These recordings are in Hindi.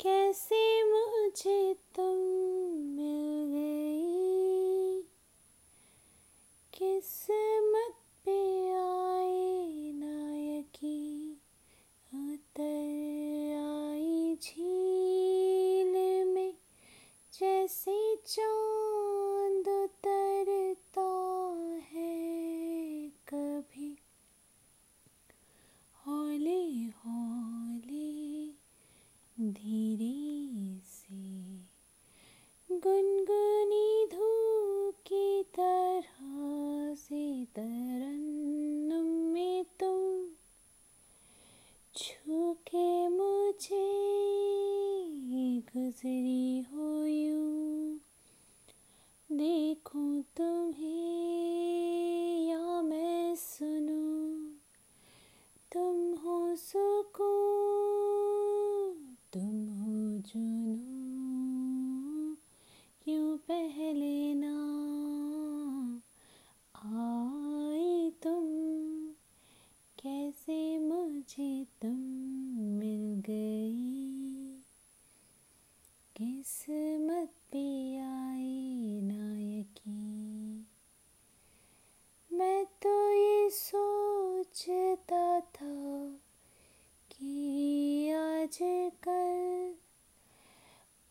कैसे मुझे तुम मिल गई? किस्मत पे आए नायकी उतर आई झील में जैसे चाँद गुनगुनी धूप की तरह से तरन में तुम छू के मुझे गुजरी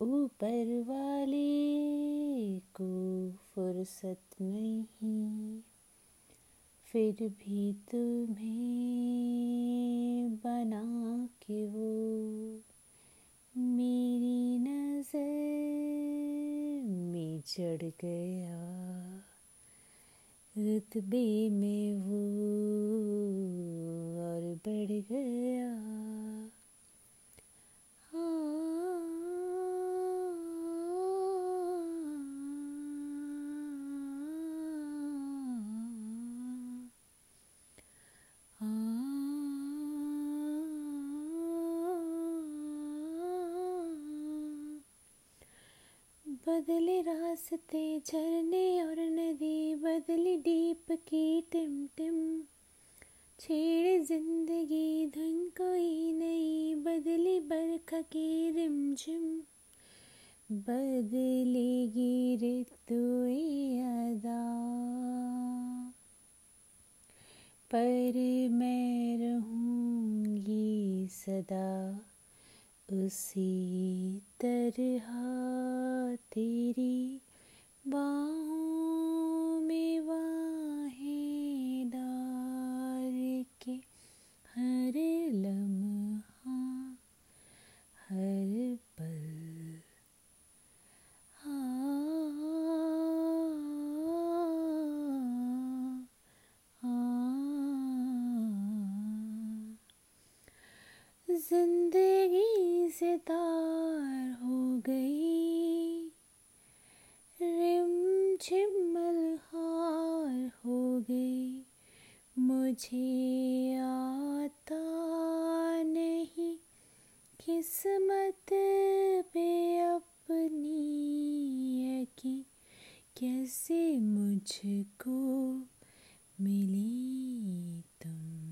ऊपर वाले को फुर्सत नहीं, फिर भी तुम्हें बना के वो मेरी नज़र में चढ़ गया। रुतबे में वो और बढ़ गया। बदले रास्ते झरने और नदी, बदली डीप की टिम टिम। छेड़ ज़िंदगी, धुन कोई नई बदली बरखा की रिमझिम बदलेगी ऋतुएँ अदा। पर मैं रहूँगी सदा। उसी तरह तेरी बाहों में बाहें डाल के हर लम्हा हर पल हाँ, हाँ। ज़िंदगी से तार हो गई। रिम झिमल हार हो गई। मुझे आता नहीं किस्मत पे अपनी यकी। कैसे मुझको मिली तुम?